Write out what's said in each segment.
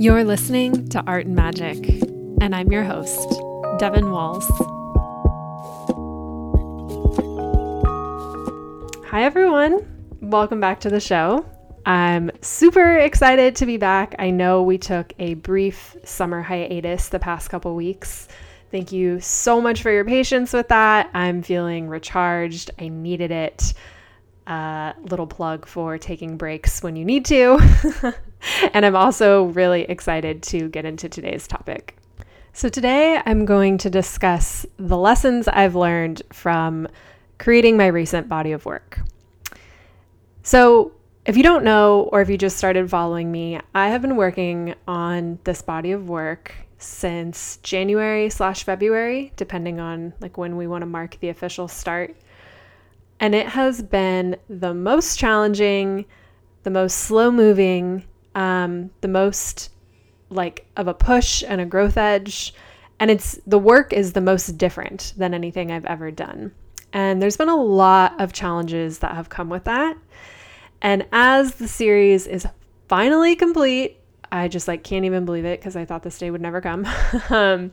You're listening to Art and Magic, and I'm your host, Devin Walls. Hi, everyone. Welcome back to the show. I'm super excited to be back. I know we took a brief summer hiatus the past couple weeks. Thank you so much for your patience with that. I'm feeling recharged. I needed it. Uh, little plug for taking breaks when you need to. and I'm also really excited to get into today's topic. So, today I'm going to discuss the lessons I've learned from creating my recent body of work. So, if you don't know, or if you just started following me, I have been working on this body of work since January slash February, depending on like when we want to mark the official start. And it has been the most challenging, the most slow moving, um, the most like of a push and a growth edge. And it's the work is the most different than anything I've ever done. And there's been a lot of challenges that have come with that. And as the series is finally complete, I just like can't even believe it because I thought this day would never come. um,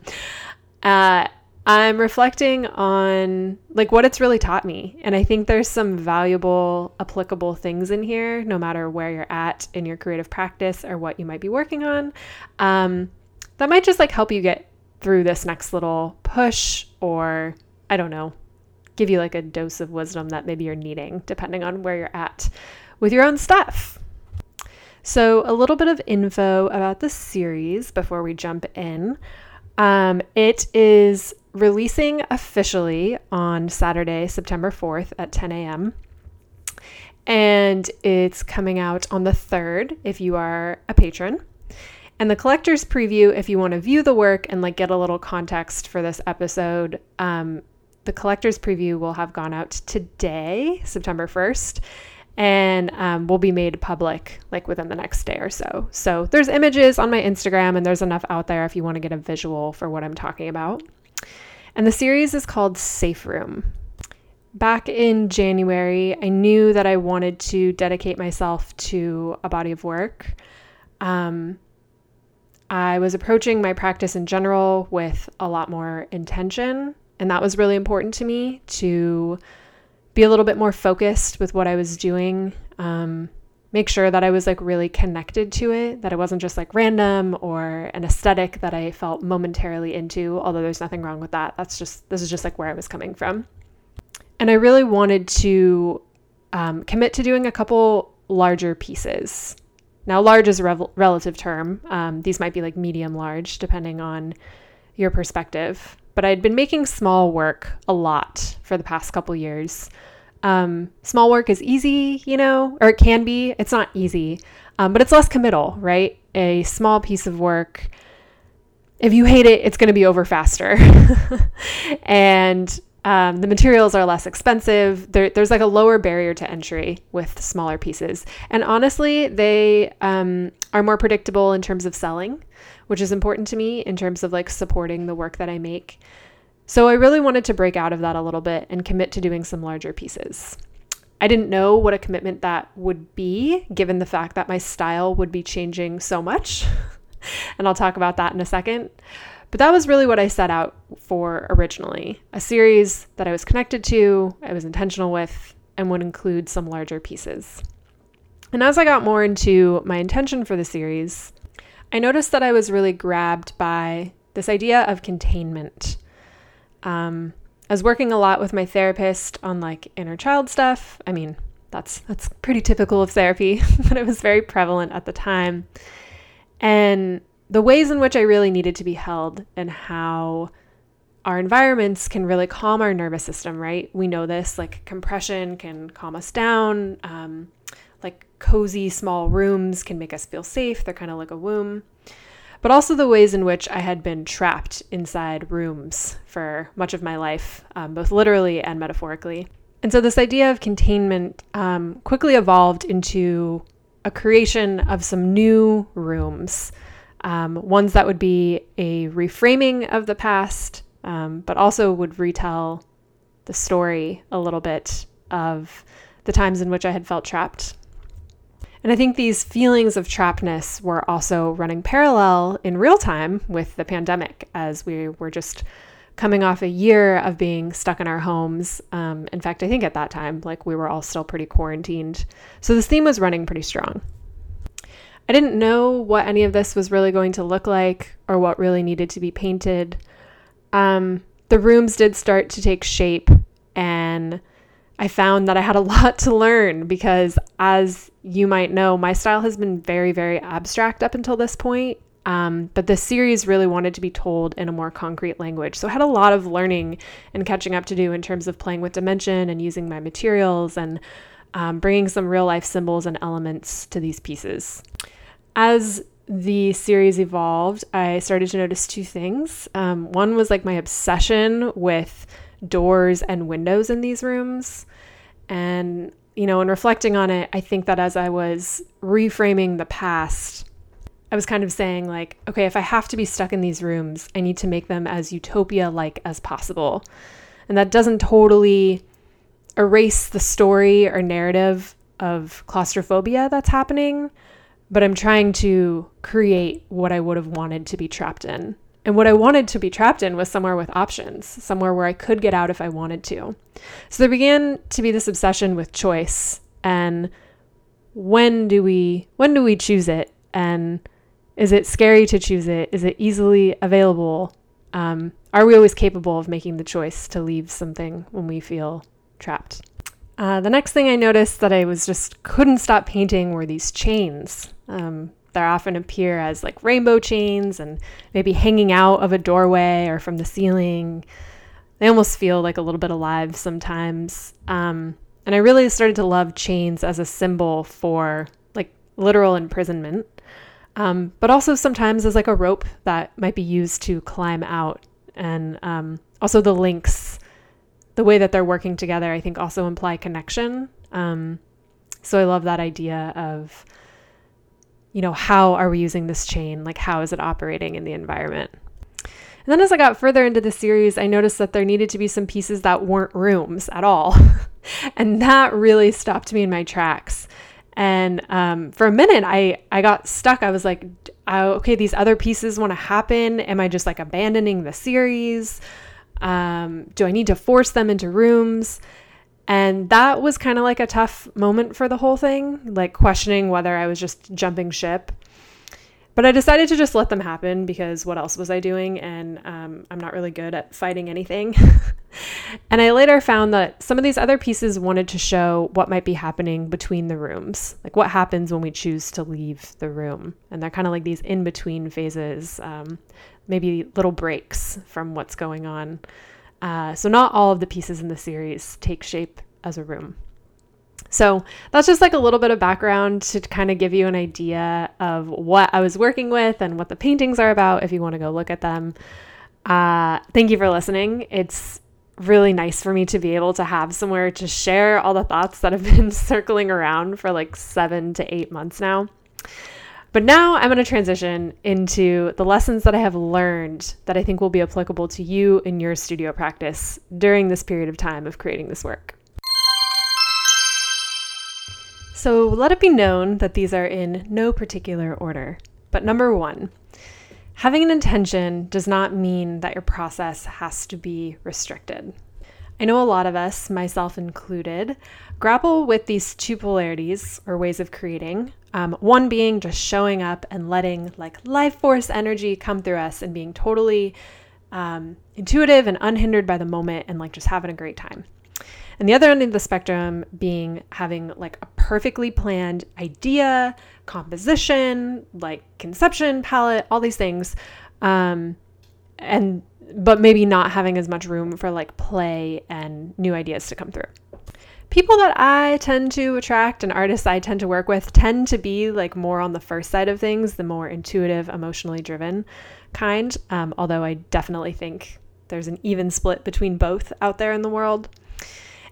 uh, I'm reflecting on like what it's really taught me. And I think there's some valuable, applicable things in here, no matter where you're at in your creative practice or what you might be working on. Um, that might just like help you get through this next little push or I don't know, give you like a dose of wisdom that maybe you're needing, depending on where you're at with your own stuff. So, a little bit of info about the series before we jump in. Um, it is releasing officially on Saturday, September 4th at 10 a.m. And it's coming out on the 3rd if you are a patron. And the collector's preview, if you want to view the work and like get a little context for this episode, um, the collector's preview will have gone out today, September 1st, and um, will be made public like within the next day or so. So there's images on my Instagram, and there's enough out there if you want to get a visual for what I'm talking about. And the series is called Safe Room. Back in January, I knew that I wanted to dedicate myself to a body of work. Um, I was approaching my practice in general with a lot more intention, and that was really important to me to be a little bit more focused with what I was doing. Um, make sure that I was like really connected to it, that it wasn't just like random or an aesthetic that I felt momentarily into, although there's nothing wrong with that. That's just, this is just like where I was coming from. And I really wanted to um, commit to doing a couple larger pieces. Now, large is a rev- relative term. Um, these might be like medium large, depending on your perspective. But I'd been making small work a lot for the past couple years. Um, small work is easy, you know, or it can be. It's not easy, um, but it's less committal, right? A small piece of work, if you hate it, it's going to be over faster. and um, the materials are less expensive. There, there's like a lower barrier to entry with smaller pieces. And honestly, they um, are more predictable in terms of selling, which is important to me in terms of like supporting the work that I make. So I really wanted to break out of that a little bit and commit to doing some larger pieces. I didn't know what a commitment that would be, given the fact that my style would be changing so much. and I'll talk about that in a second. But that was really what I set out for originally a series that I was connected to, I was intentional with, and would include some larger pieces. And as I got more into my intention for the series, I noticed that I was really grabbed by this idea of containment um, I was working a lot with my therapist on like inner child stuff. I mean, that's that's pretty typical of therapy, but it was very prevalent at the time. And the ways in which I really needed to be held and how our environments can really calm our nervous system, right? We know this, like compression can calm us down. Um, cozy small rooms can make us feel safe. They're kind of like a womb but also the ways in which I had been trapped inside rooms for much of my life, um, both literally and metaphorically. And so this idea of containment um, quickly evolved into a creation of some new rooms, um, ones that would be a reframing of the past, um, but also would retell the story a little bit of the times in which I had felt trapped. And I think these feelings of trappedness were also running parallel in real time with the pandemic as we were just coming off a year of being stuck in our homes. Um, in fact, I think at that time, like we were all still pretty quarantined. So this theme was running pretty strong. I didn't know what any of this was really going to look like or what really needed to be painted. Um, the rooms did start to take shape, and I found that I had a lot to learn because, as you might know, my style has been very, very abstract up until this point. Um, but this series really wanted to be told in a more concrete language. So I had a lot of learning and catching up to do in terms of playing with dimension and using my materials and um, bringing some real life symbols and elements to these pieces. As the series evolved, I started to notice two things. Um, one was like my obsession with doors and windows in these rooms. And, you know, in reflecting on it, I think that as I was reframing the past, I was kind of saying, like, okay, if I have to be stuck in these rooms, I need to make them as utopia like as possible. And that doesn't totally erase the story or narrative of claustrophobia that's happening, but I'm trying to create what I would have wanted to be trapped in. And what I wanted to be trapped in was somewhere with options, somewhere where I could get out if I wanted to. So there began to be this obsession with choice and when do we when do we choose it and is it scary to choose it? Is it easily available? Um, are we always capable of making the choice to leave something when we feel trapped? Uh, the next thing I noticed that I was just couldn't stop painting were these chains. Um, they often appear as like rainbow chains and maybe hanging out of a doorway or from the ceiling. They almost feel like a little bit alive sometimes. Um, and I really started to love chains as a symbol for like literal imprisonment um, but also sometimes as like a rope that might be used to climb out. And um, also the links, the way that they're working together, I think also imply connection. Um, so I love that idea of, you know, how are we using this chain? Like, how is it operating in the environment? And then as I got further into the series, I noticed that there needed to be some pieces that weren't rooms at all. and that really stopped me in my tracks. And um, for a minute, I, I got stuck. I was like, oh, okay, these other pieces want to happen. Am I just like abandoning the series? Um, do I need to force them into rooms? And that was kind of like a tough moment for the whole thing, like questioning whether I was just jumping ship but I decided to just let them happen because what else was I doing? And um, I'm not really good at fighting anything. and I later found that some of these other pieces wanted to show what might be happening between the rooms, like what happens when we choose to leave the room. And they're kind of like these in between phases, um, maybe little breaks from what's going on. Uh, so, not all of the pieces in the series take shape as a room. So that's just like a little bit of background to kind of give you an idea of what I was working with and what the paintings are about if you want to go look at them. Uh, thank you for listening. It's really nice for me to be able to have somewhere to share all the thoughts that have been circling around for like seven to eight months now. But now I'm going to transition into the lessons that I have learned that I think will be applicable to you in your studio practice during this period of time of creating this work. So let it be known that these are in no particular order. But number one, having an intention does not mean that your process has to be restricted. I know a lot of us, myself included, grapple with these two polarities or ways of creating. Um, one being just showing up and letting like life force energy come through us and being totally um, intuitive and unhindered by the moment and like just having a great time. And the other end of the spectrum being having like a perfectly planned idea, composition, like conception, palette, all these things. Um, and but maybe not having as much room for like play and new ideas to come through. People that I tend to attract and artists I tend to work with tend to be like more on the first side of things, the more intuitive, emotionally driven kind. Um, although I definitely think there's an even split between both out there in the world.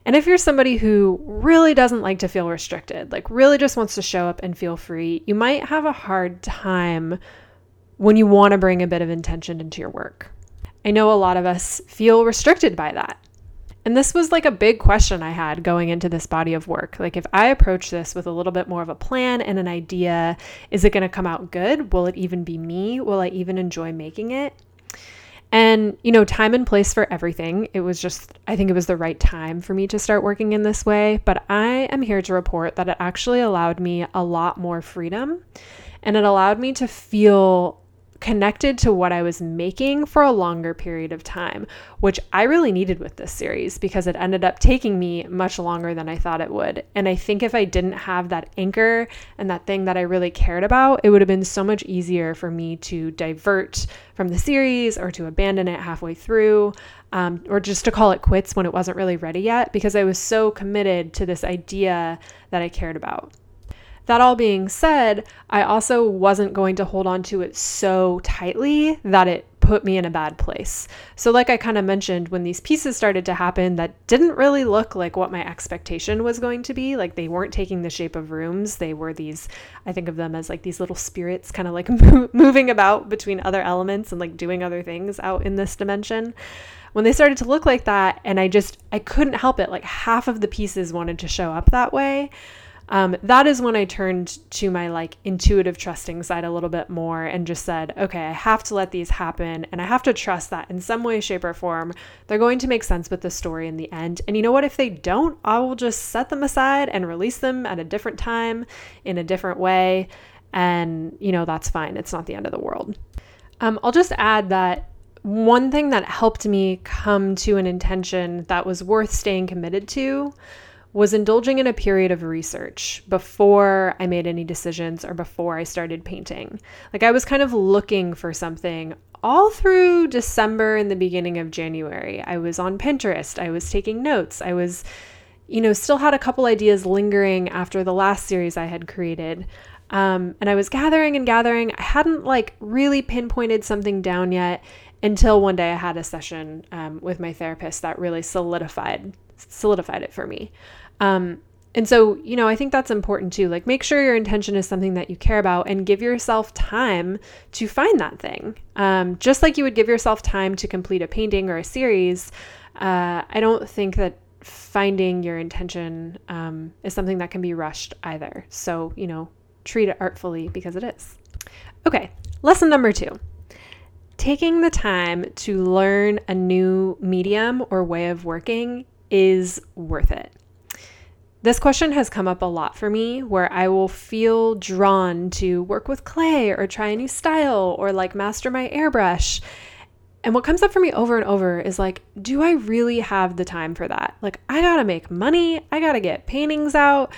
And if you're somebody who really doesn't like to feel restricted, like really just wants to show up and feel free, you might have a hard time when you want to bring a bit of intention into your work. I know a lot of us feel restricted by that. And this was like a big question I had going into this body of work. Like, if I approach this with a little bit more of a plan and an idea, is it going to come out good? Will it even be me? Will I even enjoy making it? And, you know, time and place for everything. It was just, I think it was the right time for me to start working in this way. But I am here to report that it actually allowed me a lot more freedom and it allowed me to feel connected to what I was making for a longer period of time, which I really needed with this series because it ended up taking me much longer than I thought it would. And I think if I didn't have that anchor and that thing that I really cared about, it would have been so much easier for me to divert from the series or to abandon it halfway through. Um, or just to call it quits when it wasn't really ready yet, because I was so committed to this idea that I cared about. That all being said, I also wasn't going to hold on to it so tightly that it put me in a bad place. So, like I kind of mentioned, when these pieces started to happen that didn't really look like what my expectation was going to be, like they weren't taking the shape of rooms, they were these, I think of them as like these little spirits kind of like moving about between other elements and like doing other things out in this dimension when they started to look like that and i just i couldn't help it like half of the pieces wanted to show up that way um, that is when I turned to my like intuitive trusting side a little bit more and just said, okay, I have to let these happen and I have to trust that in some way, shape, or form, they're going to make sense with the story in the end. And you know what? If they don't, I will just set them aside and release them at a different time in a different way. And, you know, that's fine. It's not the end of the world. Um, I'll just add that one thing that helped me come to an intention that was worth staying committed to was indulging in a period of research before I made any decisions or before I started painting. Like I was kind of looking for something all through December and the beginning of January. I was on Pinterest, I was taking notes, I was, you know, still had a couple ideas lingering after the last series I had created. Um, and I was gathering and gathering. I hadn't like really pinpointed something down yet until one day I had a session um, with my therapist that really solidified solidified it for me. Um, and so, you know, I think that's important too. Like, make sure your intention is something that you care about and give yourself time to find that thing. Um, just like you would give yourself time to complete a painting or a series, uh, I don't think that finding your intention um, is something that can be rushed either. So, you know, treat it artfully because it is. Okay, lesson number two taking the time to learn a new medium or way of working is worth it. This question has come up a lot for me where I will feel drawn to work with clay or try a new style or like master my airbrush. And what comes up for me over and over is like, do I really have the time for that? Like, I gotta make money, I gotta get paintings out,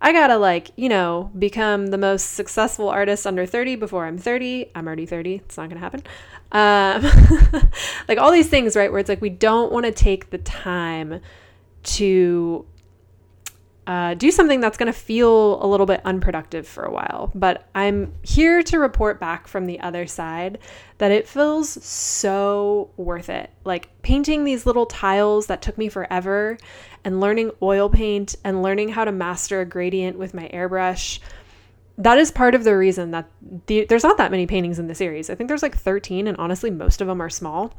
I gotta, like, you know, become the most successful artist under 30 before I'm 30. I'm already 30, it's not gonna happen. Um, like, all these things, right? Where it's like, we don't wanna take the time to uh, do something that's going to feel a little bit unproductive for a while. But I'm here to report back from the other side that it feels so worth it. Like painting these little tiles that took me forever, and learning oil paint, and learning how to master a gradient with my airbrush. That is part of the reason that the, there's not that many paintings in the series. I think there's like 13, and honestly, most of them are small.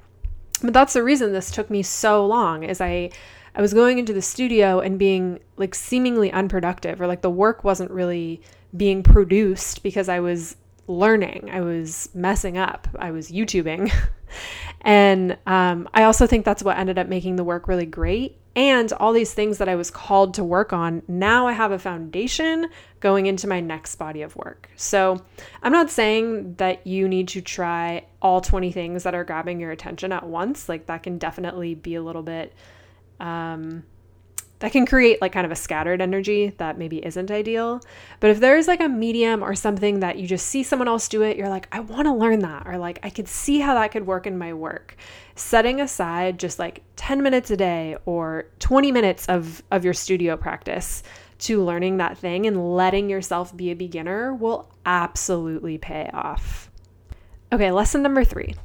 But that's the reason this took me so long. Is I I was going into the studio and being like seemingly unproductive or like the work wasn't really being produced because I was learning. I was messing up. I was YouTubing. and um, I also think that's what ended up making the work really great. And all these things that I was called to work on, now I have a foundation going into my next body of work. So I'm not saying that you need to try all 20 things that are grabbing your attention at once. Like that can definitely be a little bit um, that can create like kind of a scattered energy that maybe isn't ideal. But if there's like a medium or something that you just see someone else do it, you're like, I want to learn that, or like I could see how that could work in my work. Setting aside just like 10 minutes a day or 20 minutes of, of your studio practice to learning that thing and letting yourself be a beginner will absolutely pay off. Okay, lesson number three.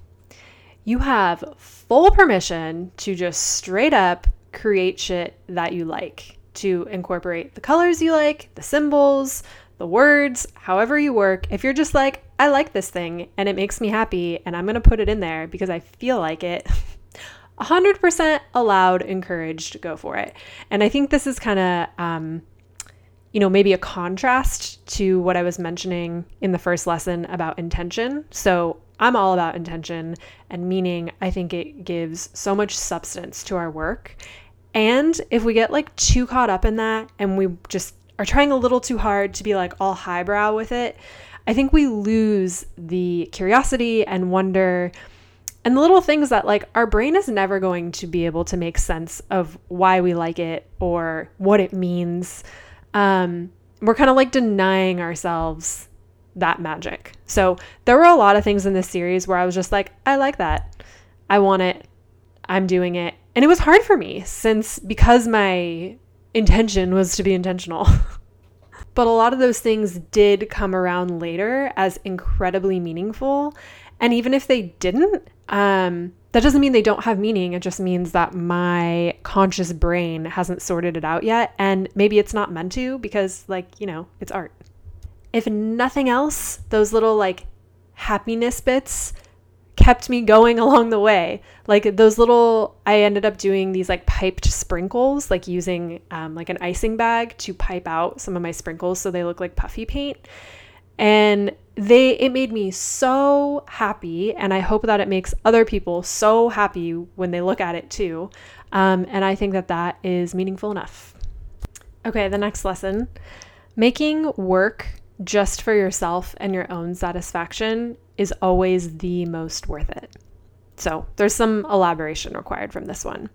You have full permission to just straight up create shit that you like, to incorporate the colors you like, the symbols, the words, however you work. If you're just like, I like this thing and it makes me happy and I'm going to put it in there because I feel like it, 100% allowed, encouraged, go for it. And I think this is kind of, um, you know, maybe a contrast to what I was mentioning in the first lesson about intention. So I'm all about intention and meaning. I think it gives so much substance to our work. And if we get like too caught up in that and we just are trying a little too hard to be like all highbrow with it, I think we lose the curiosity and wonder and the little things that like our brain is never going to be able to make sense of why we like it or what it means. Um, we're kind of like denying ourselves that magic. So there were a lot of things in this series where I was just like, I like that. I want it. I'm doing it. And it was hard for me since because my intention was to be intentional. but a lot of those things did come around later as incredibly meaningful. And even if they didn't, um, that doesn't mean they don't have meaning. It just means that my conscious brain hasn't sorted it out yet. And maybe it's not meant to because, like, you know, it's art. If nothing else, those little like happiness bits kept me going along the way. Like those little, I ended up doing these like piped sprinkles, like using um, like an icing bag to pipe out some of my sprinkles so they look like puffy paint. And they, it made me so happy. And I hope that it makes other people so happy when they look at it too. Um, and I think that that is meaningful enough. Okay, the next lesson making work just for yourself and your own satisfaction is always the most worth it. So there's some elaboration required from this one.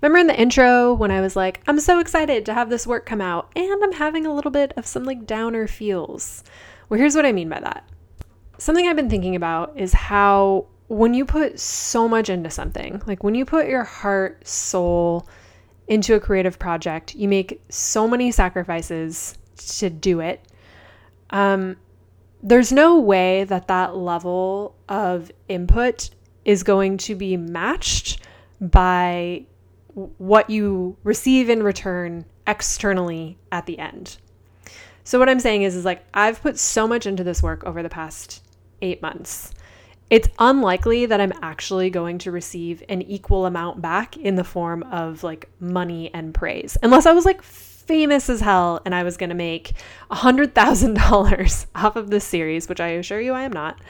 Remember in the intro when I was like, I'm so excited to have this work come out, and I'm having a little bit of some like downer feels. Well, here's what I mean by that. Something I've been thinking about is how when you put so much into something, like when you put your heart, soul into a creative project, you make so many sacrifices to do it um, there's no way that that level of input is going to be matched by what you receive in return externally at the end. So what I'm saying is is like I've put so much into this work over the past 8 months. It's unlikely that I'm actually going to receive an equal amount back in the form of like money and praise. Unless I was like famous as hell and I was going to make $100,000 off of this series, which I assure you I am not,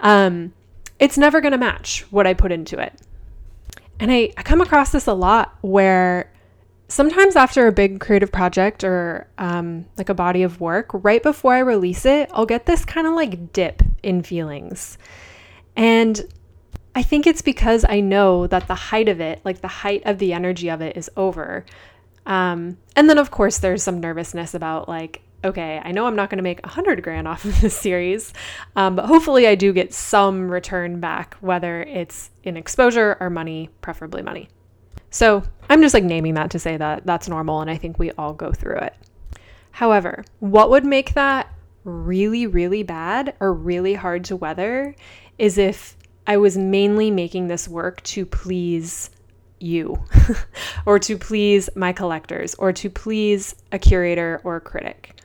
um, it's never going to match what I put into it. And I, I come across this a lot where sometimes after a big creative project or um, like a body of work, right before I release it, I'll get this kind of like dip in feelings. And I think it's because I know that the height of it, like the height of the energy of it, is over. Um, and then, of course, there's some nervousness about like, okay, I know I'm not going to make a hundred grand off of this series, um, but hopefully I do get some return back, whether it's in exposure or money, preferably money. So I'm just like naming that to say that that's normal, and I think we all go through it. However, what would make that really, really bad or really hard to weather is if I was mainly making this work to please you or to please my collectors or to please a curator or a critic.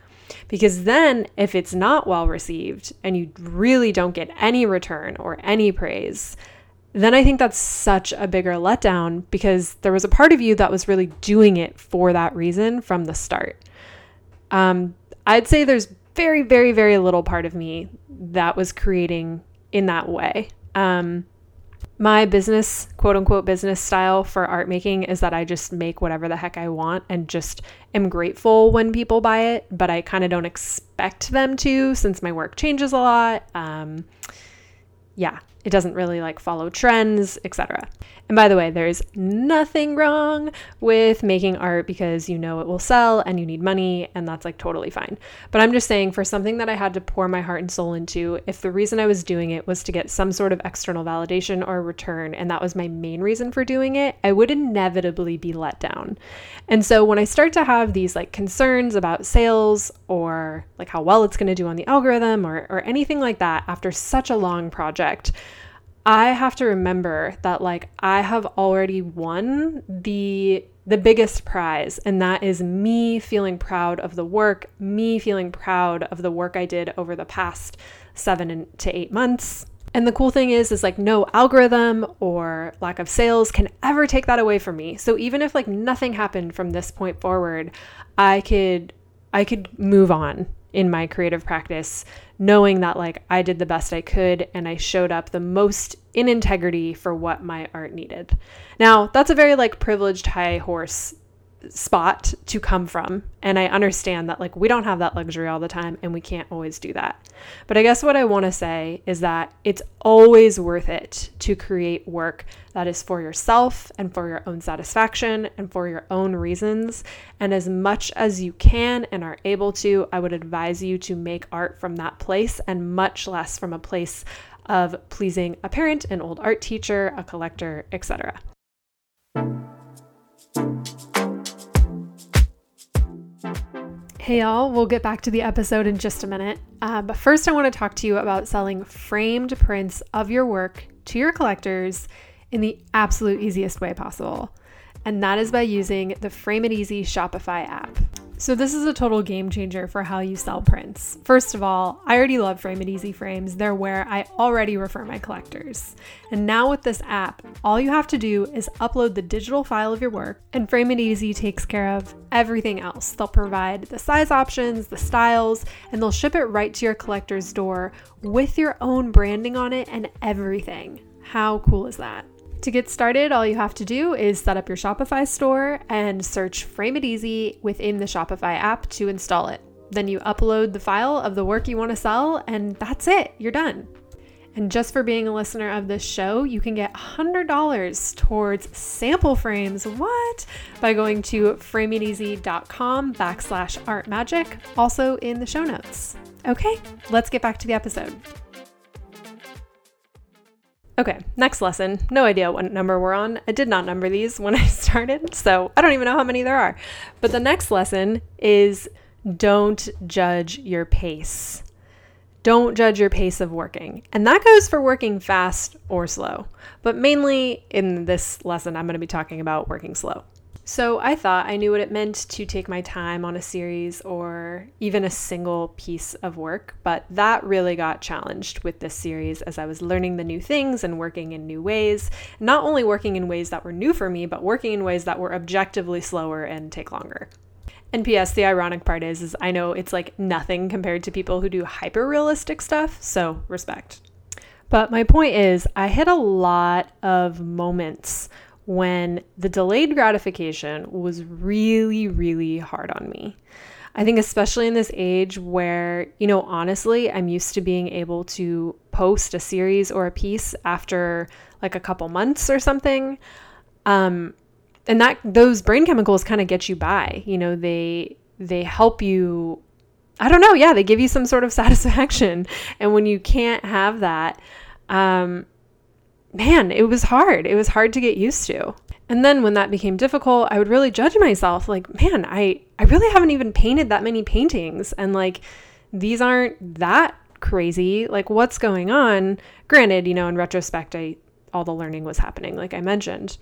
Because then, if it's not well received and you really don't get any return or any praise, then I think that's such a bigger letdown because there was a part of you that was really doing it for that reason from the start. Um, I'd say there's very, very, very little part of me that was creating in that way. Um, my business, quote unquote, business style for art making is that I just make whatever the heck I want and just am grateful when people buy it, but I kind of don't expect them to since my work changes a lot. Um, yeah, it doesn't really like follow trends, etc. And by the way, there's nothing wrong with making art because you know it will sell and you need money, and that's like totally fine. But I'm just saying, for something that I had to pour my heart and soul into, if the reason I was doing it was to get some sort of external validation or return, and that was my main reason for doing it, I would inevitably be let down. And so when I start to have these like concerns about sales or like how well it's going to do on the algorithm or, or anything like that after such a long project, I have to remember that like I have already won the the biggest prize and that is me feeling proud of the work, me feeling proud of the work I did over the past 7 to 8 months And the cool thing is is like no algorithm or lack of sales can ever take that away from me. So even if like nothing happened from this point forward, I could I could move on in my creative practice knowing that like I did the best I could and I showed up the most in integrity for what my art needed. Now, that's a very like privileged high horse spot to come from. And I understand that, like, we don't have that luxury all the time and we can't always do that. But I guess what I want to say is that it's always worth it to create work that is for yourself and for your own satisfaction and for your own reasons. And as much as you can and are able to, I would advise you to make art from that place and much less from a place of pleasing a parent, an old art teacher, a collector, etc. Hey, y'all, we'll get back to the episode in just a minute. Uh, but first, I want to talk to you about selling framed prints of your work to your collectors in the absolute easiest way possible. And that is by using the Frame It Easy Shopify app. So, this is a total game changer for how you sell prints. First of all, I already love Frame It Easy frames. They're where I already refer my collectors. And now with this app, all you have to do is upload the digital file of your work, and Frame It Easy takes care of everything else. They'll provide the size options, the styles, and they'll ship it right to your collector's door with your own branding on it and everything. How cool is that? To get started, all you have to do is set up your Shopify store and search Frame It Easy within the Shopify app to install it. Then you upload the file of the work you want to sell, and that's it, you're done. And just for being a listener of this show, you can get $100 towards sample frames. What? By going to frameiteasy.com backslash artmagic, also in the show notes. Okay, let's get back to the episode. Okay, next lesson. No idea what number we're on. I did not number these when I started, so I don't even know how many there are. But the next lesson is don't judge your pace. Don't judge your pace of working. And that goes for working fast or slow. But mainly in this lesson, I'm going to be talking about working slow. So I thought I knew what it meant to take my time on a series or even a single piece of work, but that really got challenged with this series as I was learning the new things and working in new ways. Not only working in ways that were new for me, but working in ways that were objectively slower and take longer. And P.S. The ironic part is, is I know it's like nothing compared to people who do hyper realistic stuff, so respect. But my point is, I hit a lot of moments when the delayed gratification was really, really hard on me. I think, especially in this age where, you know, honestly, I'm used to being able to post a series or a piece after like a couple months or something. Um, and that those brain chemicals kind of get you by, you know, they they help you I don't know, yeah, they give you some sort of satisfaction. And when you can't have that, um, man, it was hard. It was hard to get used to. And then when that became difficult, I would really judge myself like, man, I I really haven't even painted that many paintings and like these aren't that crazy. Like what's going on? Granted, you know, in retrospect, I all the learning was happening like I mentioned.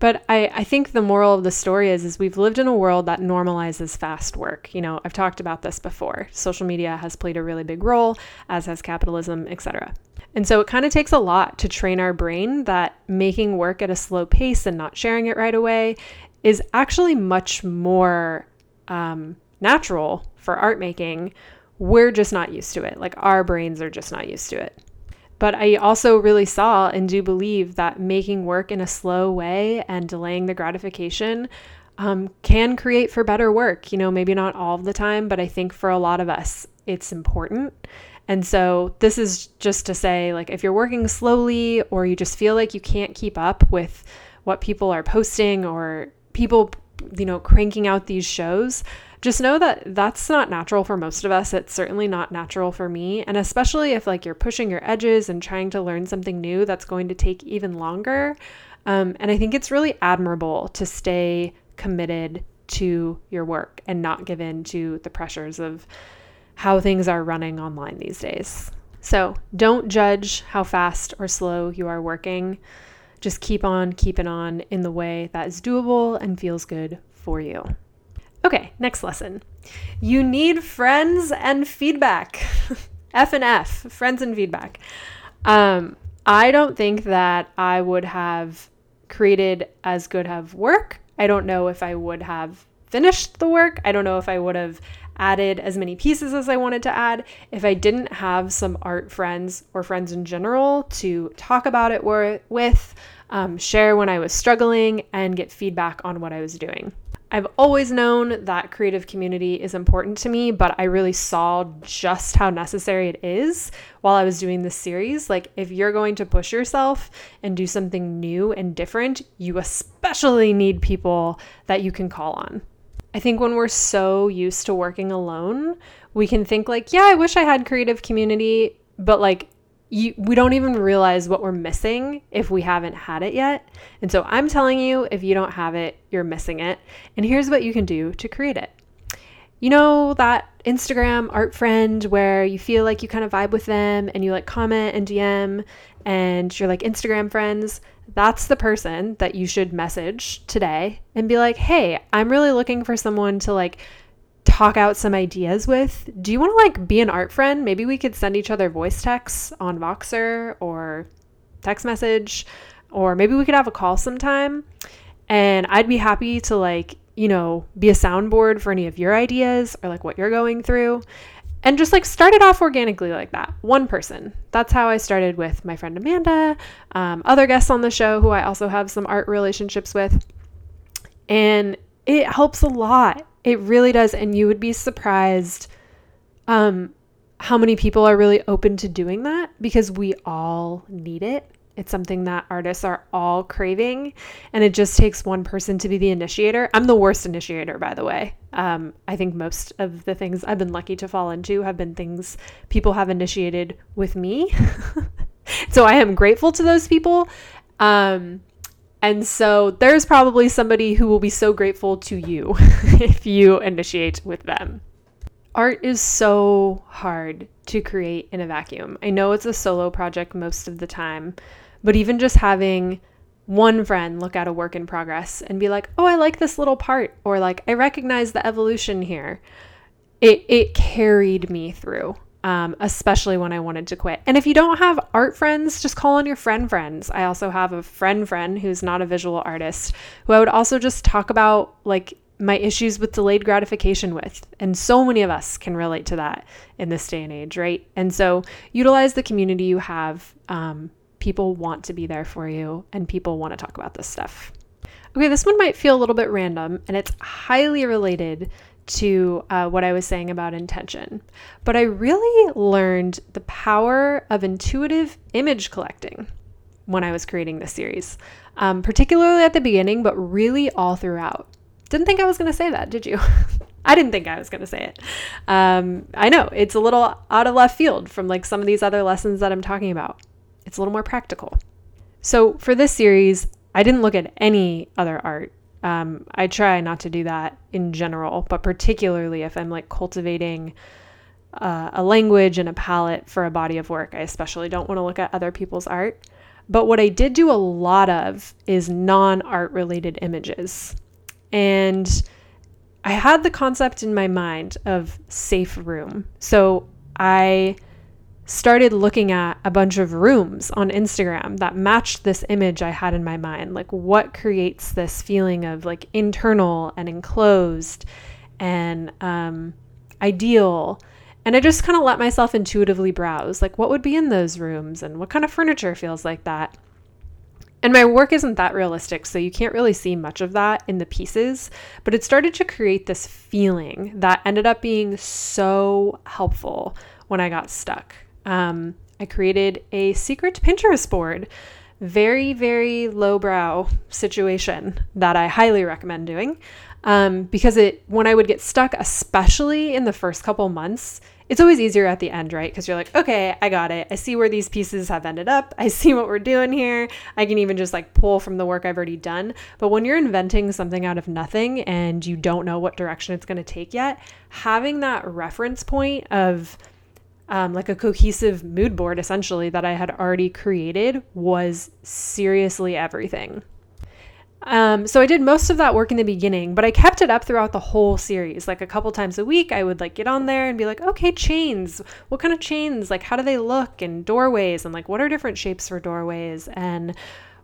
But I, I think the moral of the story is is we've lived in a world that normalizes fast work. You know, I've talked about this before. Social media has played a really big role, as has capitalism, etc. And so it kind of takes a lot to train our brain that making work at a slow pace and not sharing it right away is actually much more um, natural for art making. We're just not used to it. Like our brains are just not used to it. But I also really saw and do believe that making work in a slow way and delaying the gratification um, can create for better work. You know, maybe not all the time, but I think for a lot of us, it's important. And so this is just to say like if you're working slowly or you just feel like you can't keep up with what people are posting or people you know cranking out these shows, just know that that's not natural for most of us. It's certainly not natural for me, and especially if like you're pushing your edges and trying to learn something new that's going to take even longer. Um, and I think it's really admirable to stay committed to your work and not give in to the pressures of how things are running online these days. So don't judge how fast or slow you are working. Just keep on keeping on in the way that is doable and feels good for you. Okay, next lesson. You need friends and feedback. F and F, friends and feedback. Um, I don't think that I would have created as good of work. I don't know if I would have finished the work. I don't know if I would have added as many pieces as I wanted to add if I didn't have some art friends or friends in general to talk about it with, um, share when I was struggling, and get feedback on what I was doing. I've always known that creative community is important to me, but I really saw just how necessary it is while I was doing this series. Like, if you're going to push yourself and do something new and different, you especially need people that you can call on. I think when we're so used to working alone, we can think, like, yeah, I wish I had creative community, but like, you, we don't even realize what we're missing if we haven't had it yet. And so I'm telling you, if you don't have it, you're missing it. And here's what you can do to create it. You know that Instagram art friend where you feel like you kind of vibe with them and you like comment and DM and you're like Instagram friends? That's the person that you should message today and be like, hey, I'm really looking for someone to like talk out some ideas with. Do you want to like be an art friend? Maybe we could send each other voice texts on Voxer or text message, or maybe we could have a call sometime. And I'd be happy to like, you know, be a soundboard for any of your ideas or like what you're going through. And just like started off organically like that. One person. That's how I started with my friend Amanda, um, other guests on the show who I also have some art relationships with. And it helps a lot it really does. And you would be surprised um, how many people are really open to doing that because we all need it. It's something that artists are all craving, and it just takes one person to be the initiator. I'm the worst initiator, by the way. Um, I think most of the things I've been lucky to fall into have been things people have initiated with me. so I am grateful to those people. Um, and so there's probably somebody who will be so grateful to you if you initiate with them. Art is so hard to create in a vacuum. I know it's a solo project most of the time, but even just having one friend look at a work in progress and be like, "Oh, I like this little part," or like, "I recognize the evolution here." It it carried me through um, especially when I wanted to quit. And if you don't have art friends, just call on your friend friends. I also have a friend friend who's not a visual artist who I would also just talk about like my issues with delayed gratification with. And so many of us can relate to that in this day and age, right? And so utilize the community you have. Um, people want to be there for you and people want to talk about this stuff. Okay, this one might feel a little bit random and it's highly related to uh, what I was saying about intention. But I really learned the power of intuitive image collecting when I was creating this series, um, particularly at the beginning, but really all throughout. Didn't think I was going to say that, did you? I didn't think I was going to say it. Um, I know it's a little out of left field from like some of these other lessons that I'm talking about. It's a little more practical. So for this series, I didn't look at any other art um, I try not to do that in general, but particularly if I'm like cultivating uh, a language and a palette for a body of work, I especially don't want to look at other people's art. But what I did do a lot of is non art related images. And I had the concept in my mind of safe room. So I started looking at a bunch of rooms on Instagram that matched this image I had in my mind. Like, what creates this feeling of like internal and enclosed and um, ideal? And I just kind of let myself intuitively browse, like, what would be in those rooms and what kind of furniture feels like that. And my work isn't that realistic, so you can't really see much of that in the pieces, but it started to create this feeling that ended up being so helpful when I got stuck. Um, I created a secret Pinterest board. Very, very lowbrow situation that I highly recommend doing. Um, because it when I would get stuck, especially in the first couple months, it's always easier at the end, right? Because you're like, okay, I got it. I see where these pieces have ended up. I see what we're doing here. I can even just like pull from the work I've already done. But when you're inventing something out of nothing and you don't know what direction it's going to take yet, having that reference point of um, like a cohesive mood board essentially that I had already created was seriously everything. Um, so I did most of that work in the beginning, but I kept it up throughout the whole series. Like a couple times a week, I would like get on there and be like, okay, chains. What kind of chains? Like, how do they look? And doorways, and like, what are different shapes for doorways? And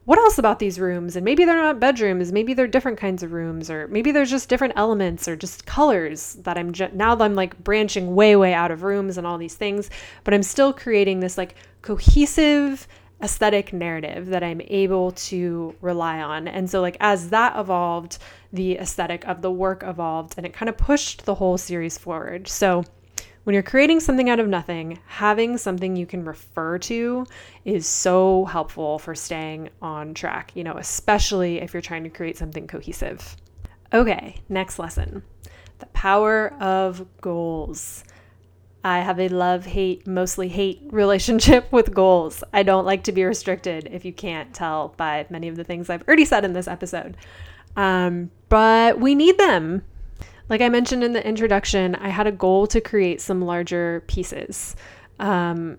what else about these rooms? And maybe they're not bedrooms. Maybe they're different kinds of rooms, or maybe there's just different elements or just colors that I'm ju- now that I'm like branching way, way out of rooms and all these things, but I'm still creating this like cohesive aesthetic narrative that I'm able to rely on. And so, like, as that evolved, the aesthetic of the work evolved and it kind of pushed the whole series forward. So, when you're creating something out of nothing, having something you can refer to is so helpful for staying on track, you know, especially if you're trying to create something cohesive. Okay, next lesson the power of goals. I have a love hate, mostly hate relationship with goals. I don't like to be restricted, if you can't tell by many of the things I've already said in this episode. Um, but we need them. Like I mentioned in the introduction, I had a goal to create some larger pieces. Um,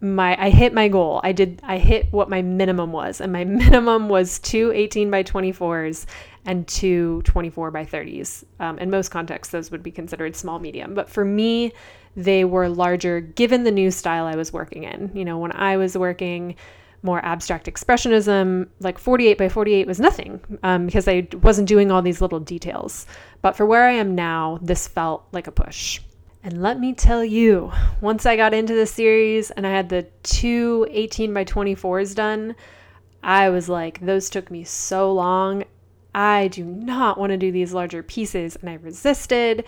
my I hit my goal. I did I hit what my minimum was, and my minimum was two 18 by 24s and two 24 by 30s. Um, in most contexts, those would be considered small medium. But for me, they were larger given the new style I was working in. You know, when I was working more abstract expressionism, like 48 by 48 was nothing um, because I wasn't doing all these little details. But for where I am now, this felt like a push. And let me tell you, once I got into the series and I had the two 18 by 24s done, I was like, those took me so long. I do not want to do these larger pieces. And I resisted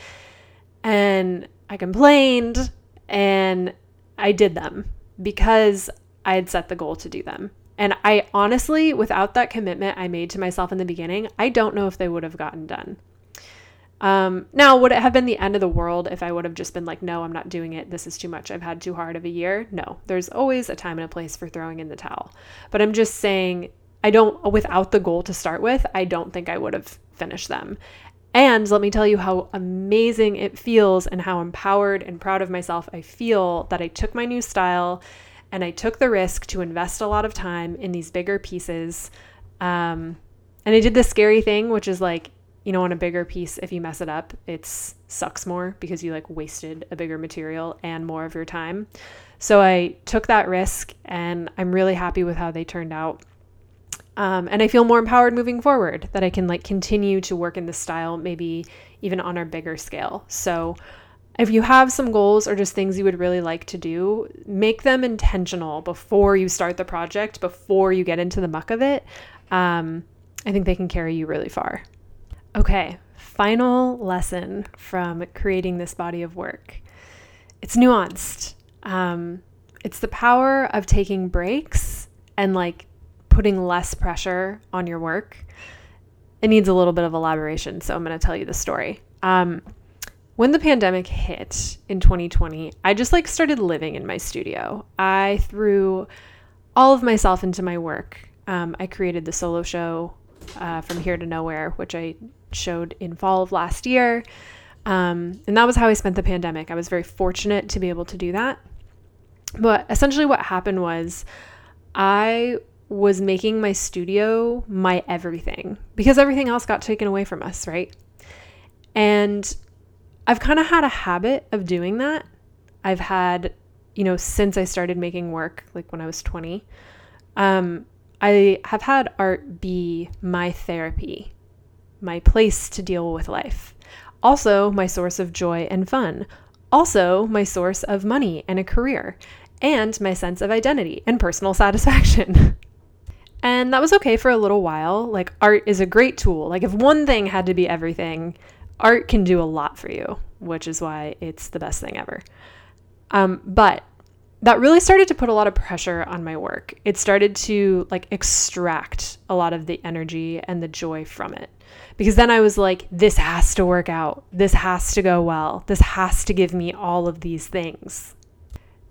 and I complained and I did them because I had set the goal to do them. And I honestly, without that commitment I made to myself in the beginning, I don't know if they would have gotten done. Um, now, would it have been the end of the world if I would have just been like, no, I'm not doing it. This is too much. I've had too hard of a year. No, there's always a time and a place for throwing in the towel. But I'm just saying, I don't, without the goal to start with, I don't think I would have finished them. And let me tell you how amazing it feels and how empowered and proud of myself I feel that I took my new style and I took the risk to invest a lot of time in these bigger pieces. Um, and I did the scary thing, which is like, you know, on a bigger piece, if you mess it up, it sucks more because you like wasted a bigger material and more of your time. So I took that risk and I'm really happy with how they turned out. Um, and I feel more empowered moving forward that I can like continue to work in this style, maybe even on a bigger scale. So if you have some goals or just things you would really like to do, make them intentional before you start the project, before you get into the muck of it. Um, I think they can carry you really far. Okay, final lesson from creating this body of work. It's nuanced. Um, it's the power of taking breaks and like putting less pressure on your work. It needs a little bit of elaboration, so I'm going to tell you the story. Um, when the pandemic hit in 2020, I just like started living in my studio. I threw all of myself into my work. Um, I created the solo show uh, from here to nowhere, which I showed in fall of last year. Um, and that was how I spent the pandemic. I was very fortunate to be able to do that. But essentially, what happened was I was making my studio my everything because everything else got taken away from us, right? And I've kind of had a habit of doing that. I've had, you know, since I started making work, like when I was 20, um, I have had art be my therapy my place to deal with life, also my source of joy and fun, also my source of money and a career, and my sense of identity and personal satisfaction. and that was okay for a little while. Like, art is a great tool. Like, if one thing had to be everything, art can do a lot for you, which is why it's the best thing ever. Um, but that really started to put a lot of pressure on my work. It started to like extract a lot of the energy and the joy from it. Because then I was like, this has to work out. This has to go well. This has to give me all of these things.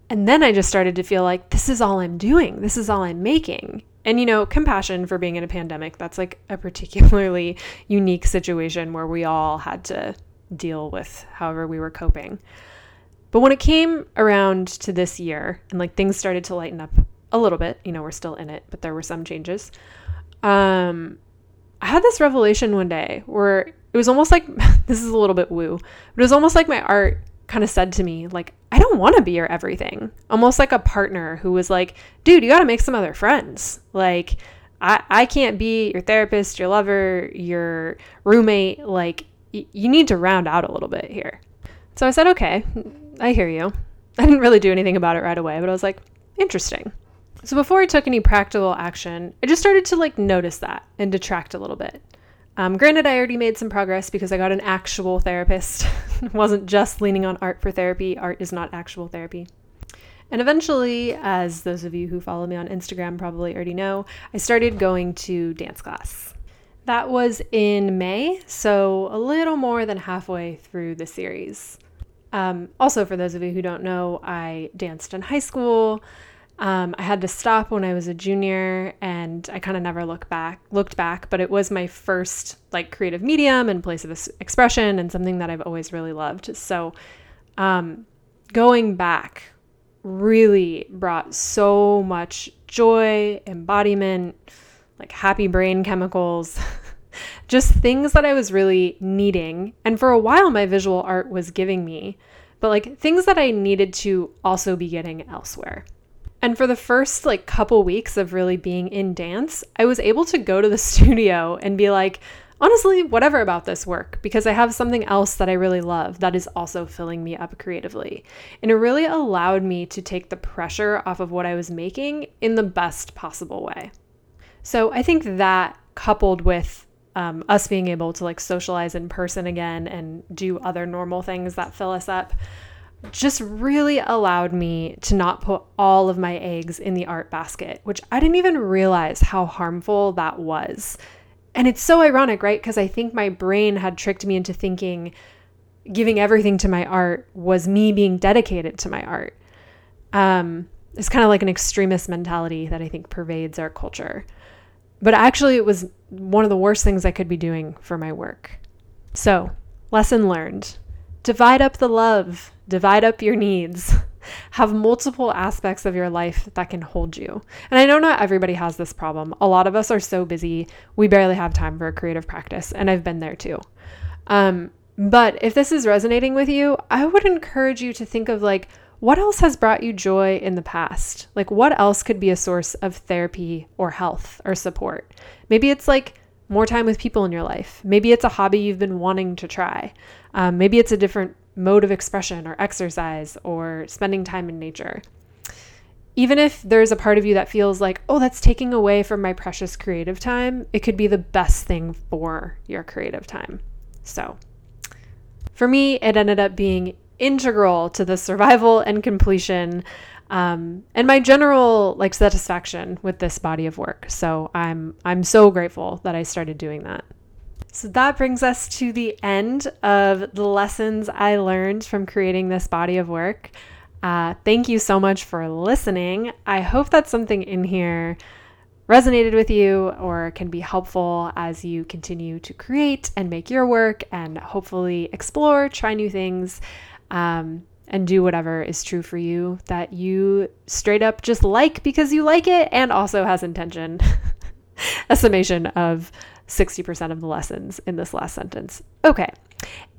And then I just started to feel like this is all I'm doing. This is all I'm making. And, you know, compassion for being in a pandemic, that's like a particularly unique situation where we all had to deal with however we were coping. But when it came around to this year and like things started to lighten up a little bit, you know, we're still in it, but there were some changes. Um, I had this revelation one day where it was almost like this is a little bit woo, but it was almost like my art kind of said to me, like, I don't want to be your everything. Almost like a partner who was like, dude, you got to make some other friends. Like, I, I can't be your therapist, your lover, your roommate. Like, y- you need to round out a little bit here. So I said, okay, I hear you. I didn't really do anything about it right away, but I was like, interesting. So before I took any practical action, I just started to like notice that and detract a little bit. Um, granted, I already made some progress because I got an actual therapist. wasn't just leaning on art for therapy. Art is not actual therapy. And eventually, as those of you who follow me on Instagram probably already know, I started going to dance class. That was in May, so a little more than halfway through the series. Um, also, for those of you who don't know, I danced in high school. Um, I had to stop when I was a junior, and I kind of never look back, looked back. But it was my first like creative medium and place of expression, and something that I've always really loved. So, um, going back really brought so much joy, embodiment, like happy brain chemicals, just things that I was really needing. And for a while, my visual art was giving me, but like things that I needed to also be getting elsewhere. And for the first like couple weeks of really being in dance, I was able to go to the studio and be like, honestly, whatever about this work, because I have something else that I really love that is also filling me up creatively. And it really allowed me to take the pressure off of what I was making in the best possible way. So I think that coupled with um, us being able to like socialize in person again and do other normal things that fill us up just really allowed me to not put all of my eggs in the art basket, which I didn't even realize how harmful that was. And it's so ironic, right? Because I think my brain had tricked me into thinking giving everything to my art was me being dedicated to my art. Um, it's kind of like an extremist mentality that I think pervades our culture. But actually, it was one of the worst things I could be doing for my work. So, lesson learned divide up the love, divide up your needs. Have multiple aspects of your life that can hold you. And I know not everybody has this problem. A lot of us are so busy, we barely have time for a creative practice. And I've been there too. Um, but if this is resonating with you, I would encourage you to think of like, what else has brought you joy in the past? Like, what else could be a source of therapy or health or support? Maybe it's like more time with people in your life. Maybe it's a hobby you've been wanting to try. Um, maybe it's a different mode of expression or exercise or spending time in nature. Even if there's a part of you that feels like, oh, that's taking away from my precious creative time, it could be the best thing for your creative time. So, for me, it ended up being integral to the survival and completion um, and my general like satisfaction with this body of work. So I'm I'm so grateful that I started doing that. So that brings us to the end of the lessons I learned from creating this body of work. Uh, thank you so much for listening. I hope that something in here resonated with you or can be helpful as you continue to create and make your work and hopefully explore, try new things. Um, and do whatever is true for you that you straight up just like because you like it and also has intention. a summation of 60% of the lessons in this last sentence. Okay.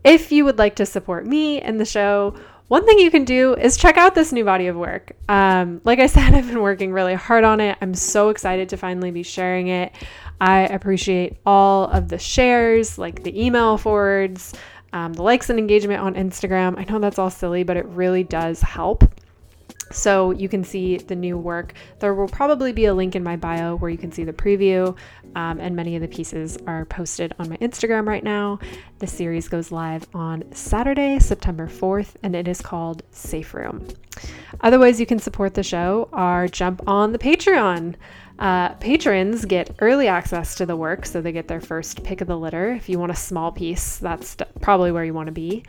If you would like to support me and the show, one thing you can do is check out this new body of work. Um, like I said, I've been working really hard on it. I'm so excited to finally be sharing it. I appreciate all of the shares, like the email forwards, um, the likes and engagement on Instagram. I know that's all silly, but it really does help. So you can see the new work. There will probably be a link in my bio where you can see the preview, um, and many of the pieces are posted on my Instagram right now. The series goes live on Saturday, September 4th, and it is called Safe Room. Other ways you can support the show are jump on the Patreon. Uh, patrons get early access to the work, so they get their first pick of the litter. If you want a small piece, that's probably where you want to be.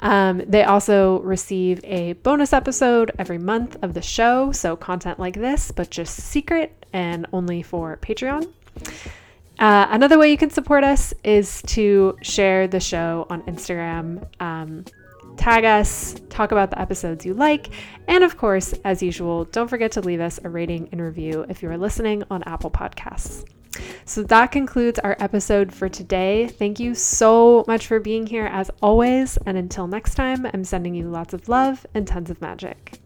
Um, they also receive a bonus episode every month of the show, so content like this, but just secret and only for Patreon. Uh, another way you can support us is to share the show on Instagram. Um, tag us, talk about the episodes you like, and of course, as usual, don't forget to leave us a rating and review if you are listening on Apple Podcasts. So that concludes our episode for today. Thank you so much for being here as always. And until next time, I'm sending you lots of love and tons of magic.